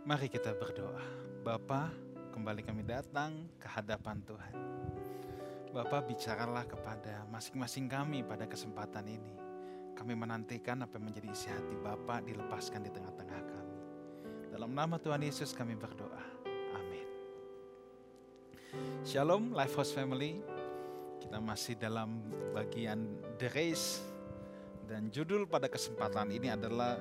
Mari kita berdoa. Bapa, kembali kami datang ke hadapan Tuhan. Bapa bicaralah kepada masing-masing kami pada kesempatan ini. Kami menantikan apa yang menjadi isi hati Bapa dilepaskan di tengah-tengah kami. Dalam nama Tuhan Yesus kami berdoa. Amin. Shalom Lifehouse Family. Kita masih dalam bagian The Race dan judul pada kesempatan ini adalah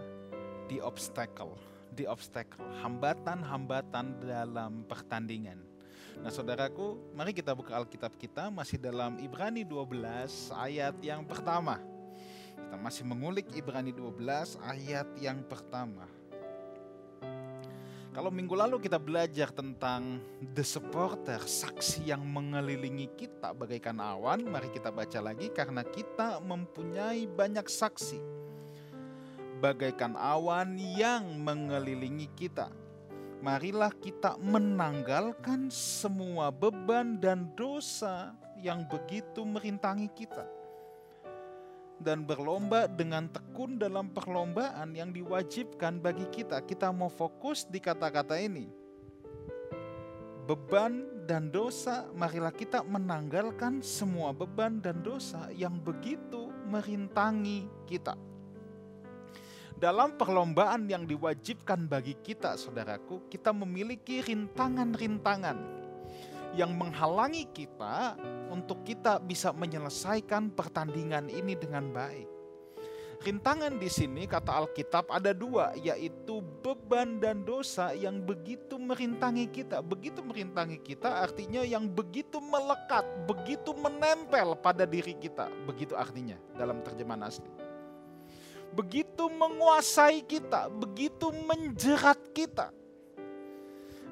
The Obstacle. The Obstacle, hambatan-hambatan dalam pertandingan. Nah saudaraku, mari kita buka Alkitab kita masih dalam Ibrani 12 ayat yang pertama. Kita masih mengulik Ibrani 12 ayat yang pertama. Kalau minggu lalu kita belajar tentang the supporter, saksi yang mengelilingi kita bagaikan awan, mari kita baca lagi karena kita mempunyai banyak saksi. Bagaikan awan yang mengelilingi kita. Marilah kita menanggalkan semua beban dan dosa yang begitu merintangi kita dan berlomba dengan tekun dalam perlombaan yang diwajibkan bagi kita. Kita mau fokus di kata-kata ini. Beban dan dosa, marilah kita menanggalkan semua beban dan dosa yang begitu merintangi kita. Dalam perlombaan yang diwajibkan bagi kita, saudaraku, kita memiliki rintangan-rintangan yang menghalangi kita untuk kita bisa menyelesaikan pertandingan ini dengan baik. Rintangan di sini kata Alkitab ada dua yaitu beban dan dosa yang begitu merintangi kita. Begitu merintangi kita artinya yang begitu melekat, begitu menempel pada diri kita. Begitu artinya dalam terjemahan asli. Begitu menguasai kita, begitu menjerat kita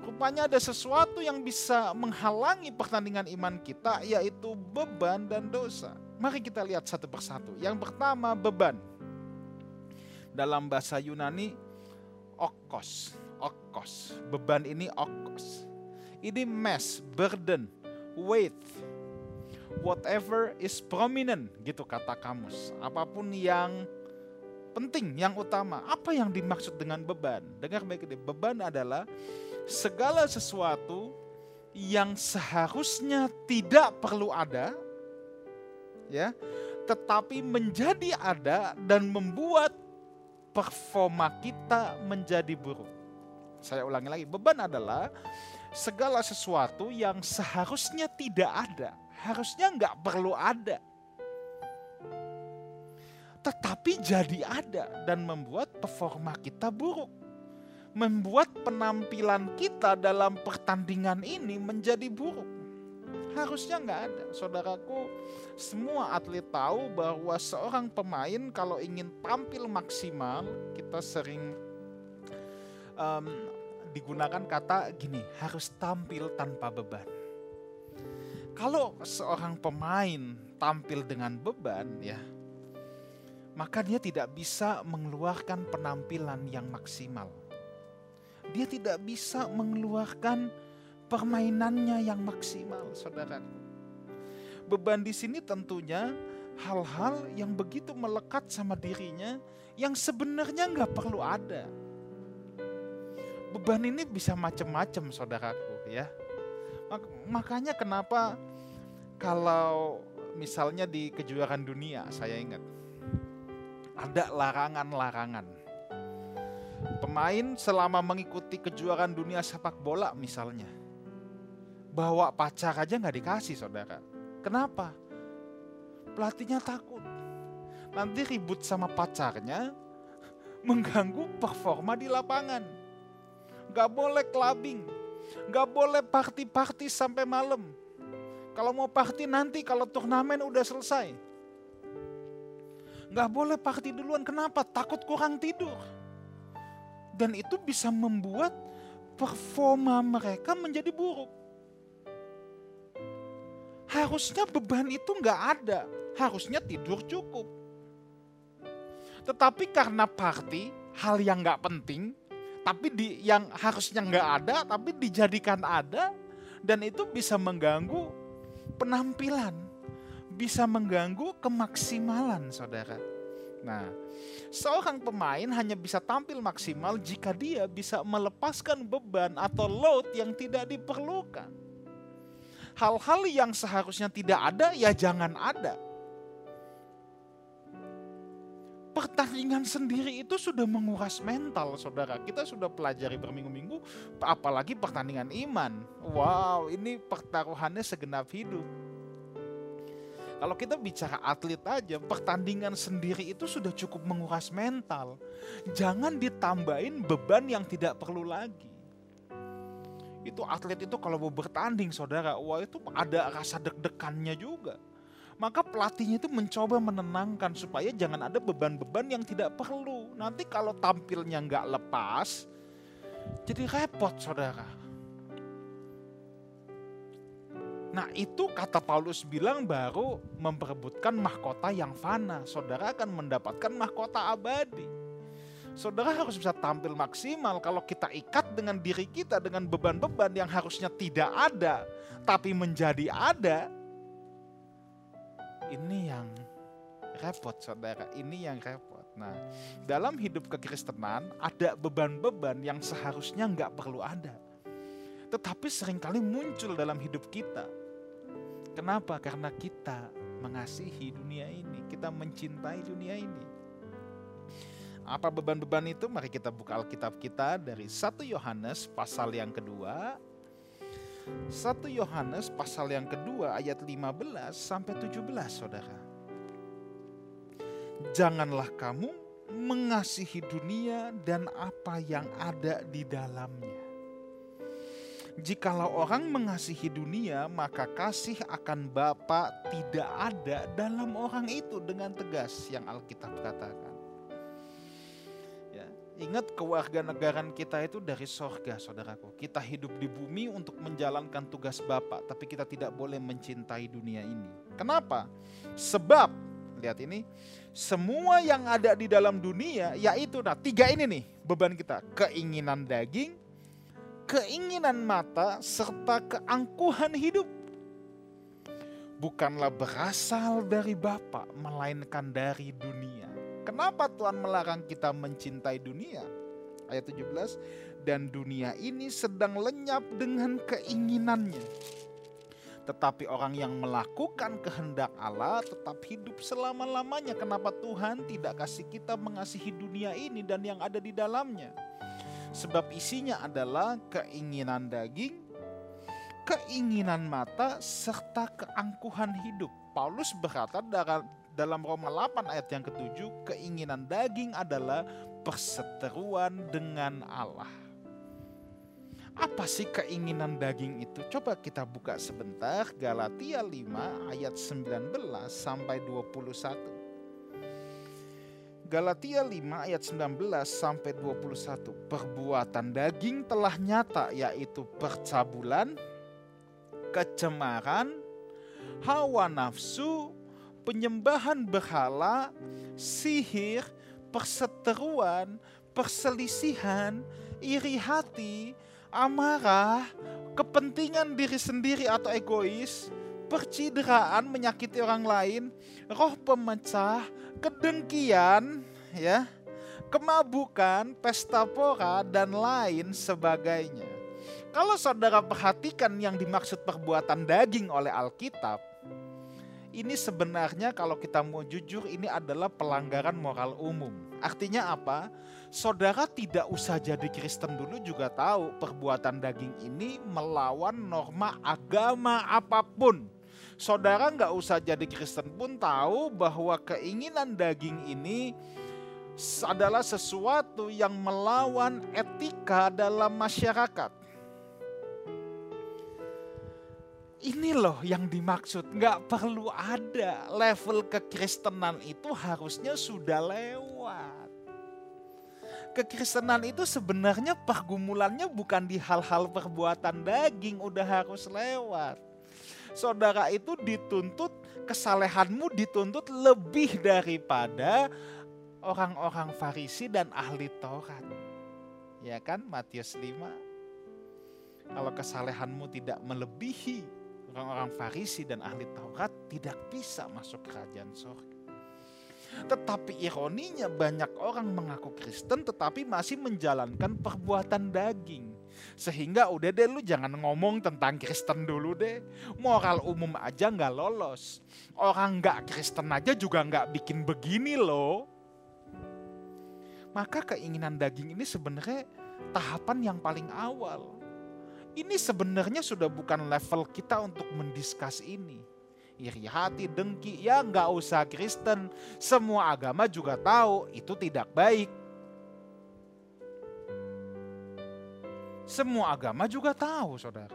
Rupanya ada sesuatu yang bisa menghalangi pertandingan iman kita, yaitu beban dan dosa. Mari kita lihat satu persatu. Yang pertama, beban. Dalam bahasa Yunani, okos. Okos. Beban ini okos. Ini mess, burden, weight. Whatever is prominent, gitu kata kamus. Apa pun yang penting, yang utama. Apa yang dimaksud dengan beban? Dengar baik ini, beban adalah segala sesuatu yang seharusnya tidak perlu ada ya tetapi menjadi ada dan membuat performa kita menjadi buruk. Saya ulangi lagi, beban adalah segala sesuatu yang seharusnya tidak ada, harusnya nggak perlu ada. Tetapi jadi ada dan membuat performa kita buruk membuat penampilan kita dalam pertandingan ini menjadi buruk. Harusnya nggak ada. Saudaraku, semua atlet tahu bahwa seorang pemain kalau ingin tampil maksimal, kita sering um, digunakan kata gini, harus tampil tanpa beban. Kalau seorang pemain tampil dengan beban, ya, maka dia tidak bisa mengeluarkan penampilan yang maksimal dia tidak bisa mengeluarkan permainannya yang maksimal, saudaraku. Beban di sini tentunya hal-hal yang begitu melekat sama dirinya yang sebenarnya nggak perlu ada. Beban ini bisa macam-macam, saudaraku, ya. Makanya kenapa kalau misalnya di kejuaraan dunia, saya ingat ada larangan-larangan Pemain selama mengikuti kejuaraan dunia sepak bola misalnya. Bawa pacar aja nggak dikasih saudara. Kenapa? Pelatihnya takut. Nanti ribut sama pacarnya mengganggu performa di lapangan. Gak boleh clubbing. Gak boleh party-party sampai malam. Kalau mau party nanti kalau turnamen udah selesai. Gak boleh party duluan. Kenapa? Takut kurang tidur dan itu bisa membuat performa mereka menjadi buruk. Harusnya beban itu nggak ada, harusnya tidur cukup. Tetapi karena party, hal yang nggak penting, tapi di yang harusnya nggak ada, tapi dijadikan ada, dan itu bisa mengganggu penampilan, bisa mengganggu kemaksimalan, saudara. Nah, seorang pemain hanya bisa tampil maksimal jika dia bisa melepaskan beban atau load yang tidak diperlukan. Hal-hal yang seharusnya tidak ada, ya jangan ada. Pertandingan sendiri itu sudah menguras mental, saudara. Kita sudah pelajari berminggu-minggu, apalagi pertandingan iman. Wow, ini pertaruhannya segenap hidup kalau kita bicara atlet aja, pertandingan sendiri itu sudah cukup menguras mental. Jangan ditambahin beban yang tidak perlu lagi. Itu atlet itu kalau mau bertanding saudara, wah itu ada rasa deg-degannya juga. Maka pelatihnya itu mencoba menenangkan supaya jangan ada beban-beban yang tidak perlu. Nanti kalau tampilnya nggak lepas, jadi repot saudara Nah itu kata Paulus bilang baru memperebutkan mahkota yang fana. Saudara akan mendapatkan mahkota abadi. Saudara harus bisa tampil maksimal kalau kita ikat dengan diri kita dengan beban-beban yang harusnya tidak ada. Tapi menjadi ada. Ini yang repot saudara, ini yang repot. Nah dalam hidup kekristenan ada beban-beban yang seharusnya nggak perlu ada. Tetapi sering kali muncul dalam hidup kita Kenapa? Karena kita mengasihi dunia ini, kita mencintai dunia ini. Apa beban-beban itu? Mari kita buka Alkitab kita dari 1 Yohanes pasal yang kedua. 1 Yohanes pasal yang kedua ayat 15 sampai 17 Saudara. Janganlah kamu mengasihi dunia dan apa yang ada di dalamnya Jikalau orang mengasihi dunia, maka kasih akan Bapa tidak ada dalam orang itu dengan tegas yang Alkitab katakan. Ya, ingat kewarganegaraan kita itu dari sorga, saudaraku. Kita hidup di bumi untuk menjalankan tugas Bapa, tapi kita tidak boleh mencintai dunia ini. Kenapa? Sebab, lihat ini, semua yang ada di dalam dunia, yaitu nah tiga ini nih beban kita, keinginan daging, keinginan mata, serta keangkuhan hidup. Bukanlah berasal dari Bapa, melainkan dari dunia. Kenapa Tuhan melarang kita mencintai dunia? Ayat 17, dan dunia ini sedang lenyap dengan keinginannya. Tetapi orang yang melakukan kehendak Allah tetap hidup selama-lamanya. Kenapa Tuhan tidak kasih kita mengasihi dunia ini dan yang ada di dalamnya? Sebab isinya adalah keinginan daging, keinginan mata, serta keangkuhan hidup. Paulus berkata dalam Roma 8 ayat yang ketujuh, keinginan daging adalah perseteruan dengan Allah. Apa sih keinginan daging itu? Coba kita buka sebentar Galatia 5 ayat 19 sampai 21. Galatia 5 ayat 19 sampai 21. Perbuatan daging telah nyata yaitu percabulan, kecemaran, hawa nafsu, penyembahan berhala, sihir, perseteruan, perselisihan, iri hati, amarah, kepentingan diri sendiri atau egois, percideraan menyakiti orang lain, roh pemecah, kedengkian, ya, kemabukan, pesta pora dan lain sebagainya. Kalau saudara perhatikan yang dimaksud perbuatan daging oleh Alkitab, ini sebenarnya kalau kita mau jujur ini adalah pelanggaran moral umum. Artinya apa? Saudara tidak usah jadi Kristen dulu juga tahu perbuatan daging ini melawan norma agama apa pun saudara nggak usah jadi Kristen pun tahu bahwa keinginan daging ini adalah sesuatu yang melawan etika dalam masyarakat. Ini loh yang dimaksud, nggak perlu ada level kekristenan itu harusnya sudah lewat. Kekristenan itu sebenarnya pergumulannya bukan di hal-hal perbuatan daging, udah harus lewat saudara itu dituntut, kesalehanmu dituntut lebih daripada orang-orang Farisi dan ahli Taurat. Ya kan Matius 5. Kalau kesalehanmu tidak melebihi orang-orang Farisi dan ahli Taurat tidak bisa masuk kerajaan surga. Tetapi ironinya banyak orang mengaku Kristen tetapi masih menjalankan perbuatan daging. Sehingga udah deh lu jangan ngomong tentang Kristen dulu deh. Moral umum aja nggak lolos. Orang nggak Kristen aja juga nggak bikin begini loh. Maka keinginan daging ini sebenarnya tahapan yang paling awal. Ini sebenarnya sudah bukan level kita untuk mendiskus ini. Iri hati, dengki, ya nggak usah Kristen. Semua agama juga tahu itu tidak baik. Semua agama juga tahu, saudara.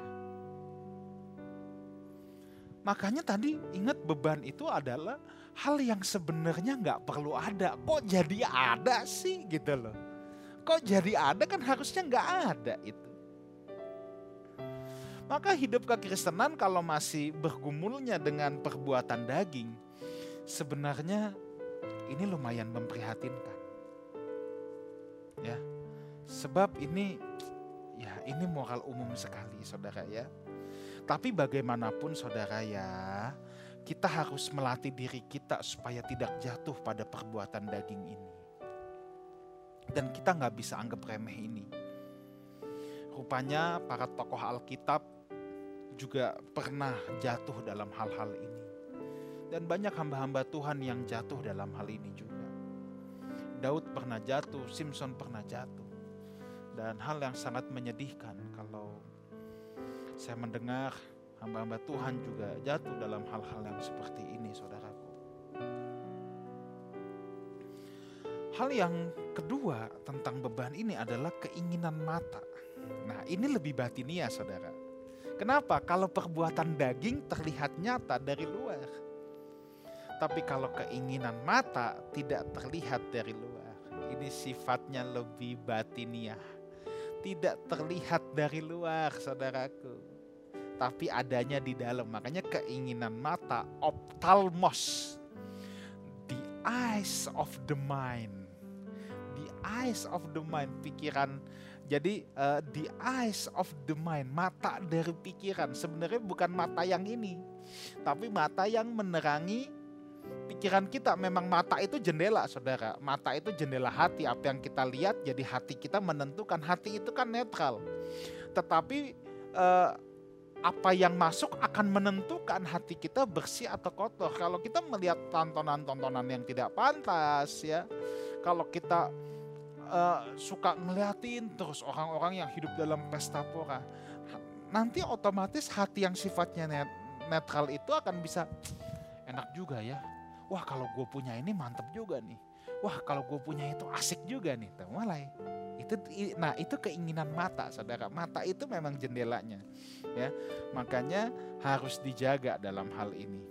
Makanya tadi ingat beban itu adalah hal yang sebenarnya nggak perlu ada. Kok jadi ada sih gitu loh. Kok jadi ada kan harusnya nggak ada itu. Maka hidup kekristenan kalau masih bergumulnya dengan perbuatan daging, sebenarnya ini lumayan memprihatinkan. Ya. Sebab ini ya ini moral umum sekali Saudara ya. Tapi bagaimanapun Saudara ya, kita harus melatih diri kita supaya tidak jatuh pada perbuatan daging ini. Dan kita nggak bisa anggap remeh ini. Rupanya para tokoh Alkitab juga pernah jatuh dalam hal-hal ini. Dan banyak hamba-hamba Tuhan yang jatuh dalam hal ini juga. Daud pernah jatuh, Simpson pernah jatuh. Dan hal yang sangat menyedihkan kalau saya mendengar hamba-hamba Tuhan juga jatuh dalam hal-hal yang seperti ini, saudaraku. Hal yang kedua tentang beban ini adalah keinginan mata. Nah, ini lebih batinia, saudara. Kenapa? Kalau perbuatan daging terlihat nyata dari luar. Tapi kalau keinginan mata tidak terlihat dari luar. Ini sifatnya lebih batiniah. Tidak terlihat dari luar, saudaraku. Tapi adanya di dalam. Makanya keinginan mata, optalmos. The eyes of the mind. The eyes of the mind. Pikiran jadi uh, the eyes of the mind, mata dari pikiran. Sebenarnya bukan mata yang ini, tapi mata yang menerangi pikiran kita. Memang mata itu jendela, saudara. Mata itu jendela hati. Apa yang kita lihat, jadi hati kita menentukan. Hati itu kan netral. Tetapi uh, apa yang masuk akan menentukan hati kita bersih atau kotor. Kalau kita melihat tontonan-tontonan yang tidak pantas, ya, kalau kita uh, suka ngeliatin terus orang-orang yang hidup dalam pesta pora. Nanti otomatis hati yang sifatnya net, netral itu akan bisa enak juga ya. Wah kalau gue punya ini mantep juga nih. Wah kalau gue punya itu asik juga nih. Mulai itu nah itu keinginan mata saudara mata itu memang jendelanya ya makanya harus dijaga dalam hal ini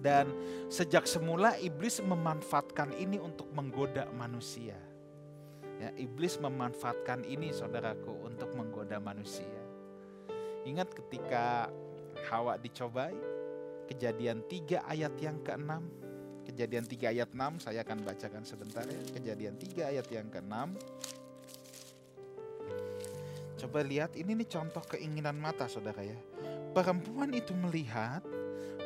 dan sejak semula iblis memanfaatkan ini untuk menggoda manusia Ya, iblis memanfaatkan ini saudaraku untuk menggoda manusia. Ingat ketika Hawa dicobai, kejadian 3 ayat yang ke-6. Kejadian 3 ayat 6 saya akan bacakan sebentar ya. Kejadian 3 ayat yang ke-6. Coba lihat ini nih contoh keinginan mata saudara ya. Perempuan itu melihat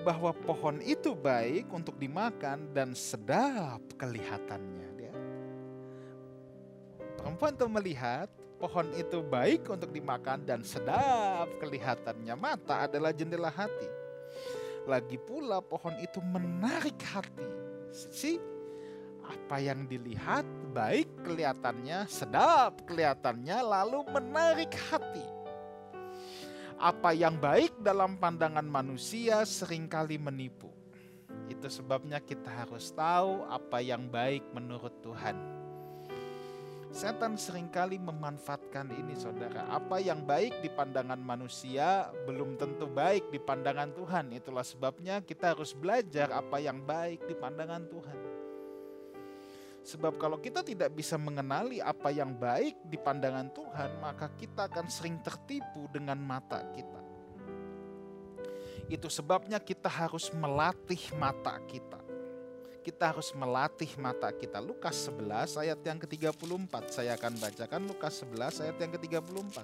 bahwa pohon itu baik untuk dimakan dan sedap kelihatannya Perempuan itu melihat pohon itu baik untuk dimakan dan sedap kelihatannya. Mata adalah jendela hati. Lagi pula pohon itu menarik hati. Si apa yang dilihat baik kelihatannya, sedap kelihatannya, lalu menarik hati. Apa yang baik dalam pandangan manusia sering kali menipu. Itu sebabnya kita harus tahu apa yang baik menurut Tuhan Setan sering kali memanfaatkan ini saudara. Apa yang baik di pandangan manusia belum tentu baik di pandangan Tuhan. Itulah sebabnya kita harus belajar apa yang baik di pandangan Tuhan. Sebab kalau kita tidak bisa mengenali apa yang baik di pandangan Tuhan, maka kita akan sering tertipu dengan mata kita. Itu sebabnya kita harus melatih mata kita kita harus melatih mata kita. Lukas 11 ayat yang ke-34. Saya akan bacakan Lukas 11 ayat yang ke-34.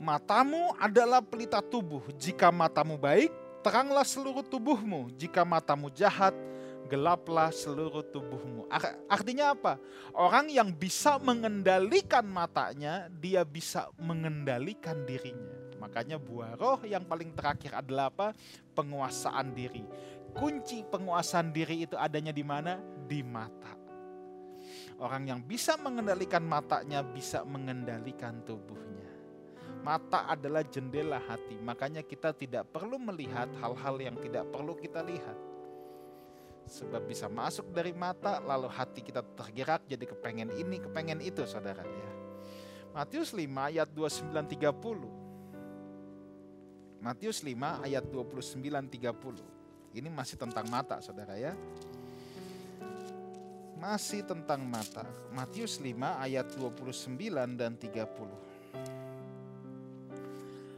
Matamu adalah pelita tubuh. Jika matamu baik, teranglah seluruh tubuhmu. Jika matamu jahat, gelaplah seluruh tubuhmu. Artinya apa? Orang yang bisa mengendalikan matanya, dia bisa mengendalikan dirinya. Makanya buah roh yang paling terakhir adalah apa? Penguasaan diri. Kunci penguasaan diri itu adanya di mana? Di mata. Orang yang bisa mengendalikan matanya bisa mengendalikan tubuhnya. Mata adalah jendela hati, makanya kita tidak perlu melihat hal-hal yang tidak perlu kita lihat Sebab bisa masuk dari mata lalu hati kita tergerak jadi kepengen ini, kepengen itu saudara ya. Matius 5 ayat 29 30. Matius 5 ayat 29 30. Ini masih tentang mata saudara ya. Masih tentang mata. Matius 5 ayat 29 dan 30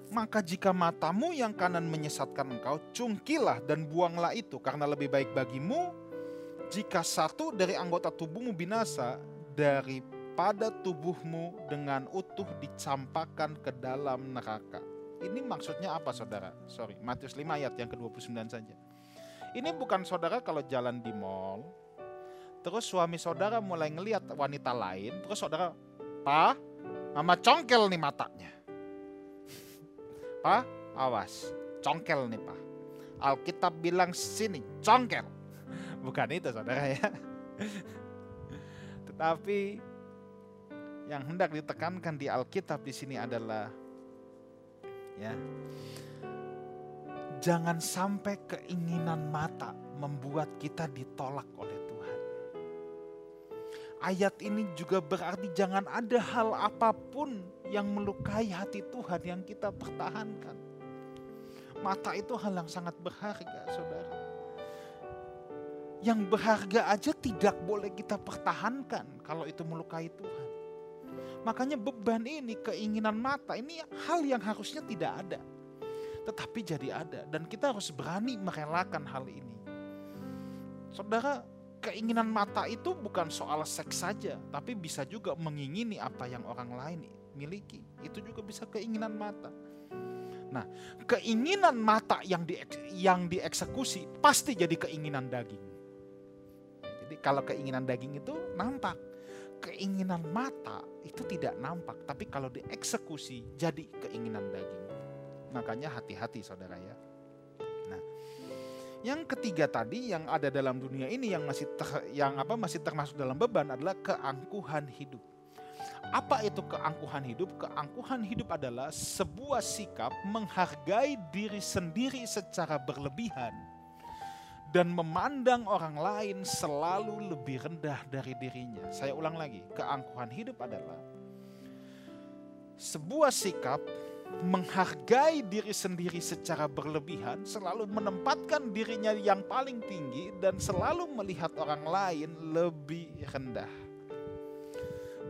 maka jika matamu yang kanan menyesatkan engkau, cungkilah dan buanglah itu, karena lebih baik bagimu jika satu dari anggota tubuhmu binasa daripada tubuhmu dengan utuh dicampakkan ke dalam neraka. Ini maksudnya apa saudara? Sorry, Matius 5 ayat yang ke-29 saja. Ini bukan saudara kalau jalan di mall, terus suami saudara mulai ngelihat wanita lain, terus saudara, Pak, mama congkel nih matanya Pak, awas, congkel nih Pak. Alkitab bilang sini, congkel. Bukan itu saudara ya. Tetapi yang hendak ditekankan di Alkitab di sini adalah ya jangan sampai keinginan mata membuat kita ditolak oleh Tuhan. Ayat ini juga berarti jangan ada hal apa pun yang melukai hati Tuhan yang kita pertahankan. Mata itu hal yang sangat berharga, saudara. Yang berharga aja tidak boleh kita pertahankan kalau itu melukai Tuhan. Makanya beban ini, keinginan mata, ini hal yang harusnya tidak ada. Tetapi jadi ada dan kita harus berani merelakan hal ini. Saudara, keinginan mata itu bukan soal seks saja, tapi bisa juga mengingini apa yang orang lain miliki. Itu juga bisa keinginan mata. Nah, keinginan mata yang di yang dieksekusi pasti jadi keinginan daging. Jadi kalau keinginan daging itu nampak, keinginan mata itu tidak nampak, tapi kalau dieksekusi jadi keinginan daging. Makanya hati-hati saudara ya. Nah, yang ketiga tadi yang ada dalam dunia ini yang masih ter, yang apa masih termasuk dalam beban adalah keangkuhan hidup. Apa itu keangkuhan hidup? Keangkuhan hidup adalah sebuah sikap menghargai diri sendiri secara berlebihan dan memandang orang lain selalu lebih rendah dari dirinya. Saya ulang lagi, keangkuhan hidup adalah sebuah sikap menghargai diri sendiri secara berlebihan, selalu menempatkan dirinya yang paling tinggi dan selalu melihat orang lain lebih rendah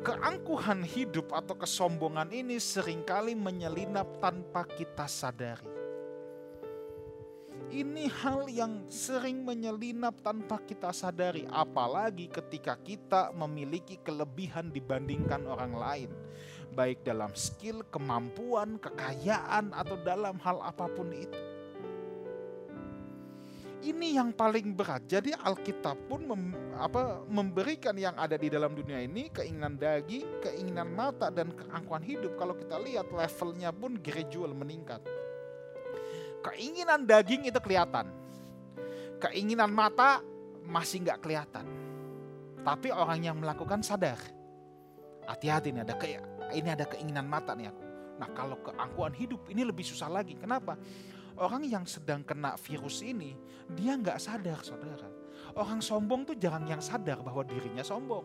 keangkuhan hidup atau kesombongan ini sering kali menyelinap tanpa kita sadari. Ini hal yang sering menyelinap tanpa kita sadari, apalagi ketika kita memiliki kelebihan dibandingkan orang lain, baik dalam skill, kemampuan, kekayaan, atau dalam hal apa pun itu. Ini yang paling berat. Jadi Alkitab pun mem, apa, memberikan yang ada di dalam dunia ini keinginan daging, keinginan mata dan keangkuhan hidup. Kalau kita lihat levelnya pun gradual meningkat. Keinginan daging itu kelihatan. Keinginan mata masih nggak kelihatan. Tapi orang yang melakukan sadar. Hati-hati nih ada kayak ini ada keinginan mata nih aku. Nah kalau keangkuhan hidup ini lebih susah lagi. Kenapa? orang yang sedang kena virus ini, dia nggak sadar saudara. Orang sombong tuh jarang yang sadar bahwa dirinya sombong.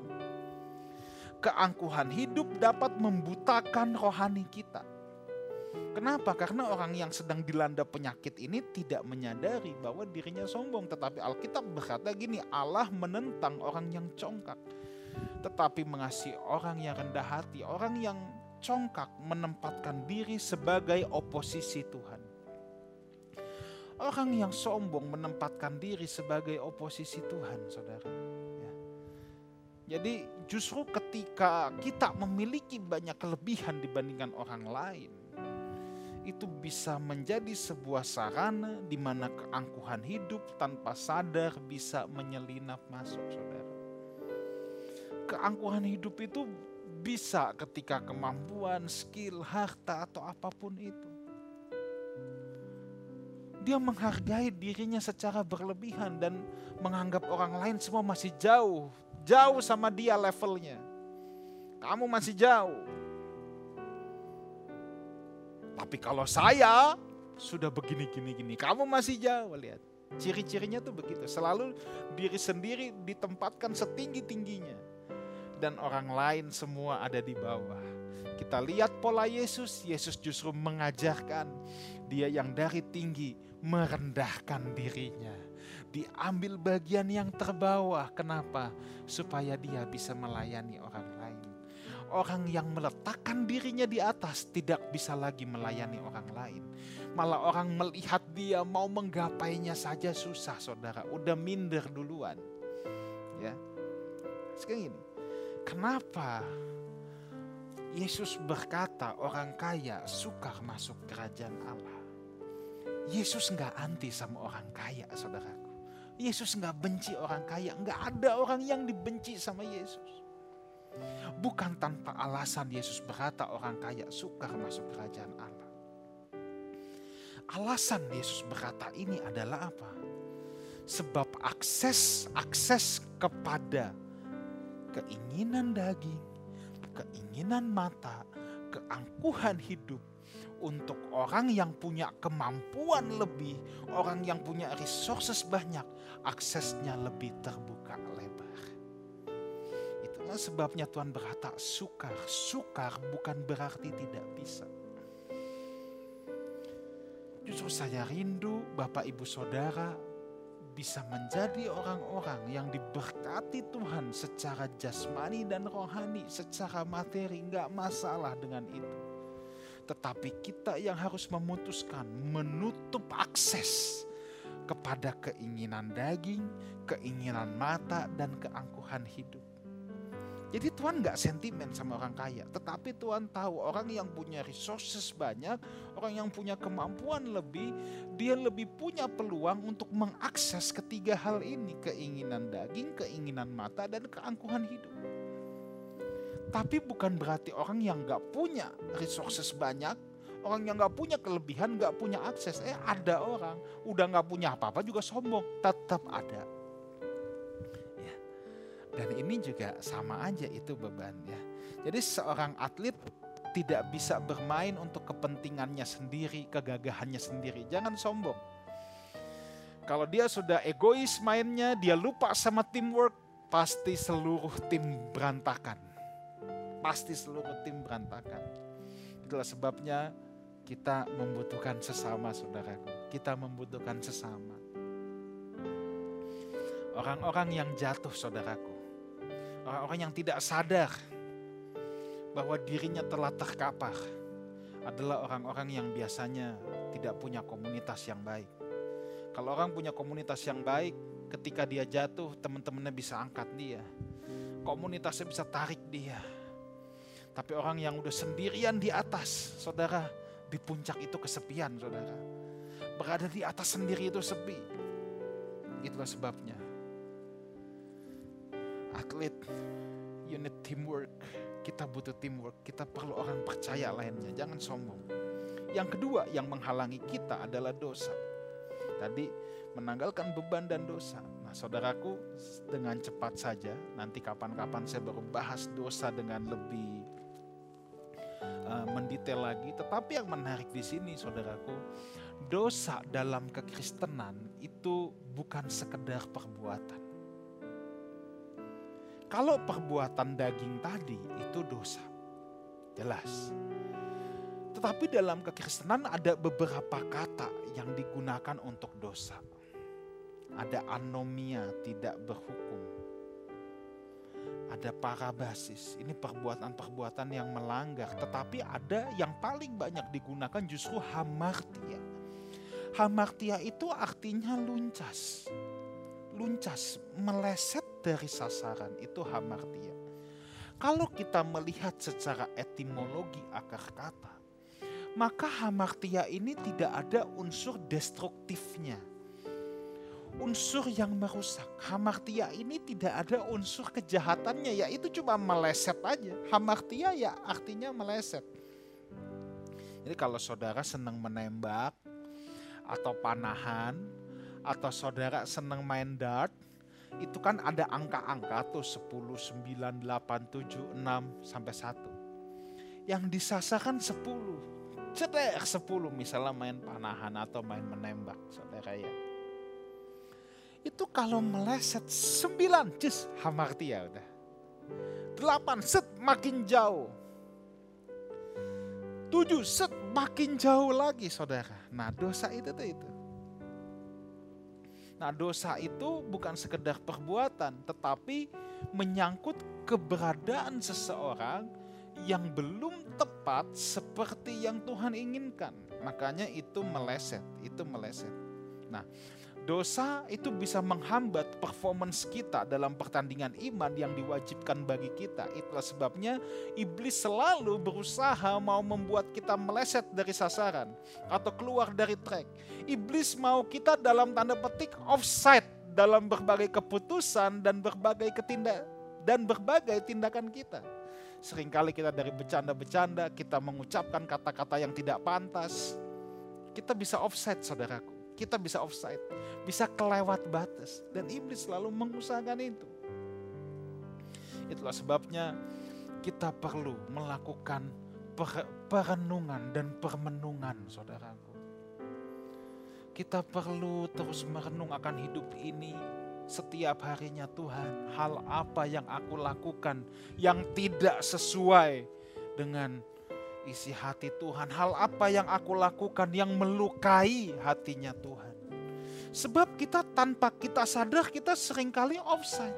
Keangkuhan hidup dapat membutakan rohani kita. Kenapa? Karena orang yang sedang dilanda penyakit ini tidak menyadari bahwa dirinya sombong. Tetapi Alkitab berkata gini, Allah menentang orang yang congkak. Tetapi mengasihi orang yang rendah hati, orang yang congkak menempatkan diri sebagai oposisi Tuhan. Orang yang sombong menempatkan diri sebagai oposisi Tuhan, saudara. Ya. Jadi justru ketika kita memiliki banyak kelebihan dibandingkan orang lain, itu bisa menjadi sebuah sarana di mana keangkuhan hidup tanpa sadar bisa menyelinap masuk, saudara. Keangkuhan hidup itu bisa ketika kemampuan, skill, harta, atau apa pun itu. Dia menghargai dirinya secara berlebihan dan menganggap orang lain semua masih jauh, jauh sama dia levelnya. Kamu masih jauh. Tapi kalau saya sudah begini gini gini, kamu masih jauh lihat. Ciri-cirinya tuh begitu, selalu diri sendiri ditempatkan setinggi-tingginya dan orang lain semua ada di bawah. Kita lihat pola Yesus, Yesus justru mengajarkan dia yang dari tinggi merendahkan dirinya. Diambil bagian yang terbawah. Kenapa? Supaya dia bisa melayani orang. Orang yang meletakkan dirinya di atas tidak bisa lagi melayani orang lain. Malah orang melihat dia mau menggapainya saja susah saudara. Udah minder duluan. Ya. Sekarang ini Kenapa Yesus berkata orang kaya suka masuk kerajaan Allah? Yesus nggak anti sama orang kaya, saudaraku. Yesus nggak benci orang kaya, nggak ada orang yang dibenci sama Yesus. Bukan tanpa alasan Yesus berkata orang kaya suka masuk kerajaan Allah. Alasan Yesus berkata ini adalah apa? Sebab akses akses kepada keinginan daging, keinginan mata, keangkuhan hidup untuk orang yang punya kemampuan lebih, orang yang punya resources banyak, aksesnya lebih terbuka lebar. Itulah sebabnya Tuhan berkata sukar. Sukar bukan berarti tidak bisa. Justru saya rindu Bapak Ibu Saudara bisa menjadi orang-orang yang diberkati Tuhan secara jasmani dan rohani, secara materi, nggak masalah dengan itu. Tetapi kita yang harus memutuskan menutup akses kepada keinginan daging, keinginan mata, dan keangkuhan hidup. Jadi Tuhan nggak sentimen sama orang kaya, tetapi Tuhan tahu orang yang punya resources banyak, orang yang punya kemampuan lebih, dia lebih punya peluang untuk mengakses ketiga hal ini, keinginan daging, keinginan mata, dan keangkuhan hidup. Tapi bukan berarti orang yang nggak punya resources banyak, orang yang nggak punya kelebihan, nggak punya akses. Eh ada orang udah nggak punya apa-apa juga sombong, tetap ada dan ini juga sama aja itu bebannya. Jadi seorang atlet tidak bisa bermain untuk kepentingannya sendiri, kegagahannya sendiri. Jangan sombong. Kalau dia sudah egois mainnya, dia lupa sama teamwork, pasti seluruh tim berantakan. Pasti seluruh tim berantakan. Itulah sebabnya kita membutuhkan sesama saudaraku. Kita membutuhkan sesama. Orang-orang yang jatuh saudaraku orang-orang yang tidak sadar bahwa dirinya telah terkapar adalah orang-orang yang biasanya tidak punya komunitas yang baik. Kalau orang punya komunitas yang baik, ketika dia jatuh, teman-temannya bisa angkat dia. Komunitasnya bisa tarik dia. Tapi orang yang udah sendirian di atas, saudara, di puncak itu kesepian, saudara. Berada di atas sendiri itu sepi. Itulah sebabnya atlet, unit teamwork. Kita butuh teamwork, kita perlu orang percaya lainnya, jangan sombong. Yang kedua yang menghalangi kita adalah dosa. Tadi menanggalkan beban dan dosa. Nah saudaraku dengan cepat saja, nanti kapan-kapan saya baru bahas dosa dengan lebih uh, mendetail lagi. Tetapi yang menarik di sini saudaraku, dosa dalam kekristenan itu bukan sekedar perbuatan kalau perbuatan daging tadi itu dosa. Jelas. Tetapi dalam kekristenan ada beberapa kata yang digunakan untuk dosa. Ada anomia, tidak berhukum. Ada parabasis, ini perbuatan-perbuatan yang melanggar. Tetapi ada yang paling banyak digunakan justru hamartia. Hamartia itu artinya luncas. Luncas, meleset dari sasaran itu hamartia. Kalau kita melihat secara etimologi akar kata, maka hamartia ini tidak ada unsur destruktifnya. Unsur yang merusak. Hamartia ini tidak ada unsur kejahatannya, ya itu cuma meleset aja. Hamartia ya artinya meleset. Jadi kalau saudara senang menembak atau panahan atau saudara senang main dart, itu kan ada angka-angka tuh 10, 9, 8, 7, 6 sampai 1. Yang disasarkan 10 cedek 10 misalnya main panahan atau main menembak saudara ya. Itu kalau meleset 9 just hamartia udah. 8 set makin jauh. 7 set makin jauh lagi saudara. Nah dosa itu tuh itu Nah dosa itu bukan sekedar perbuatan tetapi menyangkut keberadaan seseorang yang belum tepat seperti yang Tuhan inginkan. Makanya itu meleset, itu meleset. Nah, dosa itu bisa menghambat performance kita dalam pertandingan iman yang diwajibkan bagi kita. Itulah sebabnya iblis selalu berusaha mau membuat kita meleset dari sasaran atau keluar dari track. Iblis mau kita dalam tanda petik offside dalam berbagai keputusan dan berbagai ketindak dan berbagai tindakan kita. Seringkali kita dari bercanda-bercanda, kita mengucapkan kata-kata yang tidak pantas. Kita bisa offset saudaraku. Kita bisa offside, bisa kelewat batas. Dan iblis selalu mengusahakan itu. Itulah sebabnya kita perlu melakukan perenungan dan permenungan saudaraku. Kita perlu terus merenung akan hidup ini setiap harinya Tuhan, hal apa yang aku lakukan yang tidak sesuai dengan isi hati Tuhan, hal apa yang aku lakukan yang melukai hatinya Tuhan. Sebab kita tanpa kita sadar kita sering kali offside.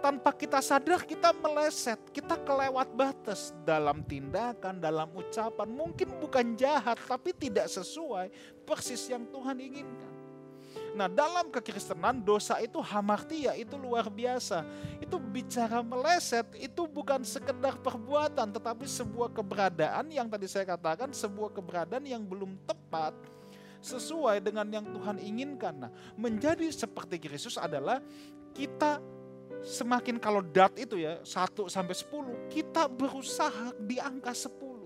Tanpa kita sadar kita meleset, kita kelewat batas dalam tindakan, dalam ucapan. Mungkin bukan jahat tapi tidak sesuai persis yang Tuhan inginkan. Nah dalam kekristenan dosa itu hamartia, itu luar biasa. Itu bicara meleset, itu bukan sekedar perbuatan tetapi sebuah keberadaan yang tadi saya katakan sebuah keberadaan yang belum tepat sesuai dengan yang Tuhan inginkan. Nah, menjadi seperti Kristus adalah kita semakin kalau dat itu ya 1 sampai 10, kita berusaha di angka 10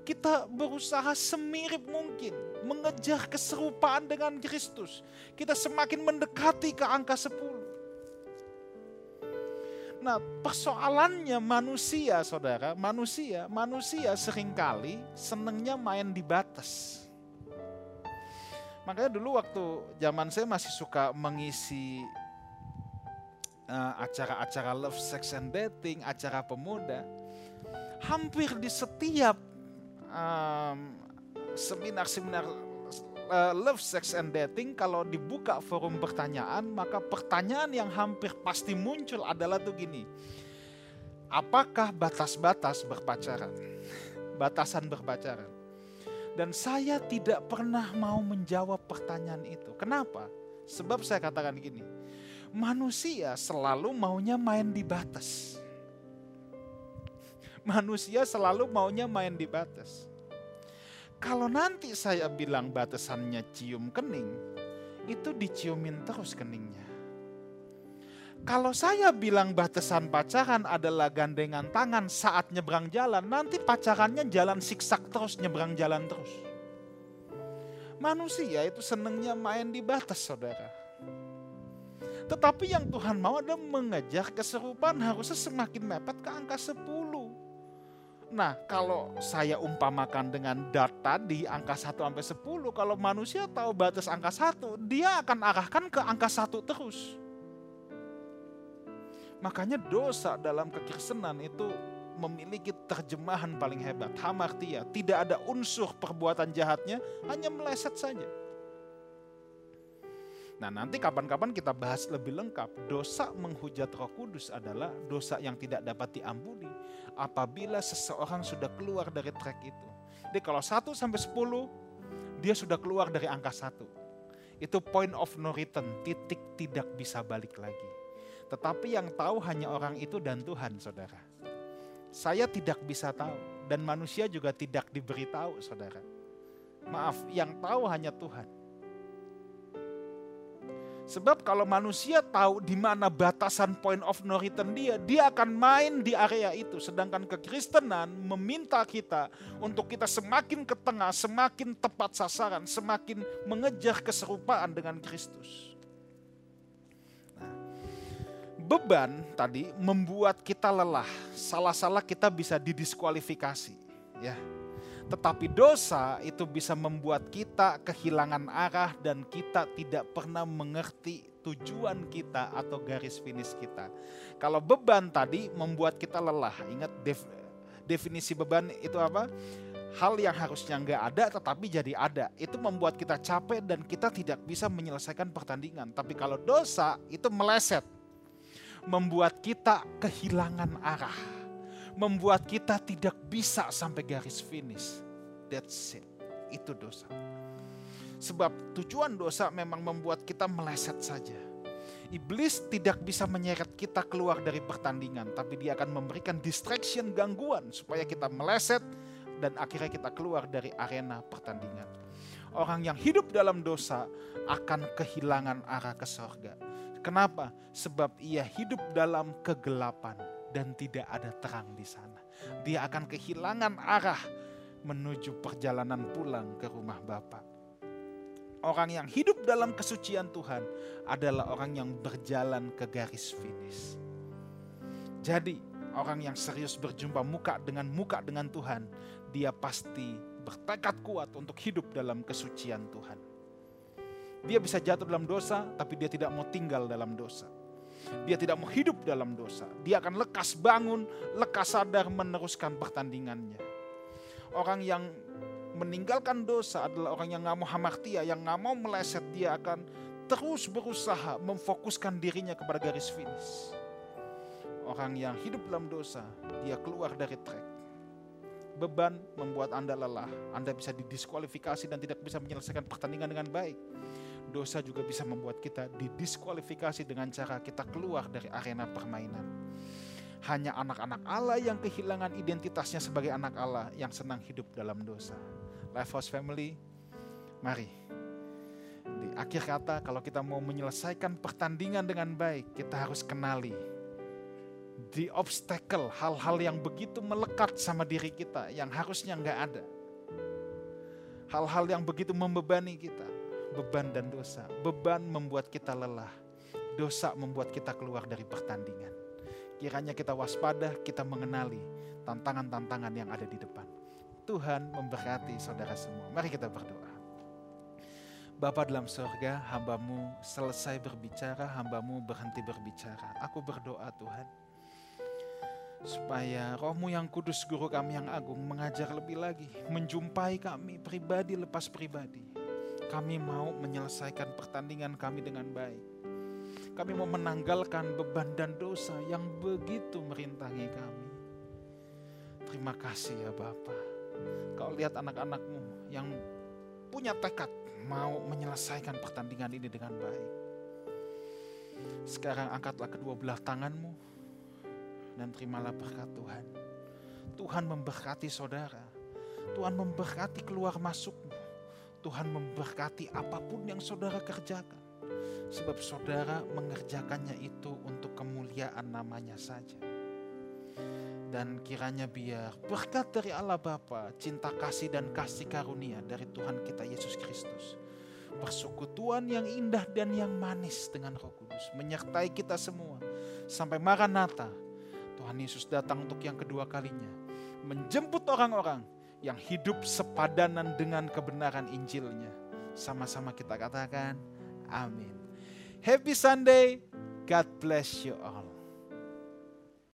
kita berusaha semirip mungkin mengejar keserupaan dengan Kristus. Kita semakin mendekati ke angka 10. Nah, persoalannya manusia, Saudara, manusia, manusia sering kali senengnya main di batas. Makanya dulu waktu zaman saya masih suka mengisi eh, acara-acara uh, love, sex and dating, acara pemuda. Hampir di setiap seminar-seminar uh, love, sex, and dating kalau dibuka forum pertanyaan maka pertanyaan yang hampir pasti muncul adalah tuh gini. Apakah batas-batas berpacaran? Batasan berpacaran. Dan saya tidak pernah mau menjawab pertanyaan itu. Kenapa? Sebab saya katakan gini. Manusia selalu maunya main di batas Manusia selalu maunya main di batas. Kalau nanti saya bilang batasannya cium kening, itu diciumin terus keningnya. Kalau saya bilang batasan pacaran adalah gandengan tangan saat nyebrang jalan, nanti pacarannya jalan siksak terus, nyebrang jalan terus. Manusia itu senengnya main di batas, saudara. Tetapi yang Tuhan mau adalah mengejar keserupaan harusnya semakin mepet ke angka 10. Nah, kalau saya umpamakan dengan data di angka 1 sampai 10, kalau manusia tahu batas angka 1, dia akan arahkan ke angka 1 terus. Makanya dosa dalam kekristenan itu memiliki terjemahan paling hebat, hamartia. Tidak ada unsur perbuatan jahatnya, hanya meleset saja. Nah nanti kapan-kapan kita bahas lebih lengkap. Dosa menghujat roh kudus adalah dosa yang tidak dapat diampuni apabila seseorang sudah keluar dari track itu. Jadi kalau 1 sampai 10 dia sudah keluar dari angka 1. Itu point of no return, titik tidak bisa balik lagi. Tetapi yang tahu hanya orang itu dan Tuhan saudara. Saya tidak bisa tahu dan manusia juga tidak diberitahu, saudara. Maaf, yang tahu hanya Tuhan. Sebab kalau manusia tahu di mana batasan point of no return dia, dia akan main di area itu. Sedangkan kekristenan meminta kita untuk kita semakin ke tengah, semakin tepat sasaran, semakin mengejar keserupaan dengan Kristus. Nah, beban tadi membuat kita lelah. Salah-salah kita bisa didiskualifikasi, ya. Tetapi dosa itu bisa membuat kita kehilangan arah dan kita tidak pernah mengerti tujuan kita atau garis finish kita. Kalau beban tadi membuat kita lelah, ingat def, definisi beban itu apa? Hal yang harusnya nggak ada tetapi jadi ada. Itu membuat kita capek dan kita tidak bisa menyelesaikan pertandingan. Tapi kalau dosa itu meleset. Membuat kita kehilangan arah membuat kita tidak bisa sampai garis finish. That's it. Itu dosa. Sebab tujuan dosa memang membuat kita meleset saja. Iblis tidak bisa menyeret kita keluar dari pertandingan, tapi dia akan memberikan distraction gangguan supaya kita meleset dan akhirnya kita keluar dari arena pertandingan. Orang yang hidup dalam dosa akan kehilangan arah ke sorga. Kenapa? Sebab ia hidup dalam kegelapan dan tidak ada terang di sana. Dia akan kehilangan arah menuju perjalanan pulang ke rumah Bapa. Orang yang hidup dalam kesucian Tuhan adalah orang yang berjalan ke garis finish. Jadi, orang yang serius berjumpa muka dengan muka dengan Tuhan, dia pasti bertekad kuat untuk hidup dalam kesucian Tuhan. Dia bisa jatuh dalam dosa, tapi dia tidak mau tinggal dalam dosa dia tidak mau hidup dalam dosa. Dia akan lekas bangun, lekas sadar meneruskan pertandingannya. Orang yang meninggalkan dosa adalah orang yang nggak mau hamartia, yang nggak mau meleset. Dia akan terus berusaha memfokuskan dirinya kepada garis finish. Orang yang hidup dalam dosa, dia keluar dari track. Beban membuat Anda lelah, Anda bisa didiskualifikasi dan tidak bisa menyelesaikan pertandingan dengan baik dosa juga bisa membuat kita didiskualifikasi dengan cara kita keluar dari arena permainan. Hanya anak-anak Allah yang kehilangan identitasnya sebagai anak Allah yang senang hidup dalam dosa. Lifehouse Family, mari. Di akhir kata, kalau kita mau menyelesaikan pertandingan dengan baik, kita harus kenali di obstacle, hal-hal yang begitu melekat sama diri kita, yang harusnya nggak ada. Hal-hal yang begitu membebani kita beban dan dosa. Beban membuat kita lelah. Dosa membuat kita keluar dari pertandingan. Kiranya kita waspada, kita mengenali tantangan-tantangan yang ada di depan. Tuhan memberkati saudara semua. Mari kita berdoa. Bapa dalam surga, hambamu selesai berbicara, hambamu berhenti berbicara. Aku berdoa Tuhan, supaya rohmu yang kudus, guru kami yang agung, mengajar lebih lagi, menjumpai kami pribadi lepas pribadi, kami mau menyelesaikan pertandingan kami dengan baik. Kami mau menanggalkan beban dan dosa yang begitu merintangi kami. Terima kasih ya Bapa. Kau lihat anak-anakmu yang punya tekad mau menyelesaikan pertandingan ini dengan baik. Sekarang angkatlah kedua belah tanganmu dan terimalah berkat Tuhan. Tuhan memberkati saudara. Tuhan memberkati keluar masukmu. Tuhan memberkati apa pun yang saudara kerjakan. Sebab saudara mengerjakannya itu untuk kemuliaan namanya saja. Dan kiranya biar berkat dari Allah Bapa, cinta kasih dan kasih karunia dari Tuhan kita Yesus Kristus. Persekutuan yang indah dan yang manis dengan roh kudus. Menyertai kita semua. Sampai Maranatha, Tuhan Yesus datang untuk yang kedua kalinya. Menjemput orang-orang yang hidup sepadanan dengan kebenaran Injilnya. Sama-sama kita katakan, amin. Happy Sunday, God bless you all.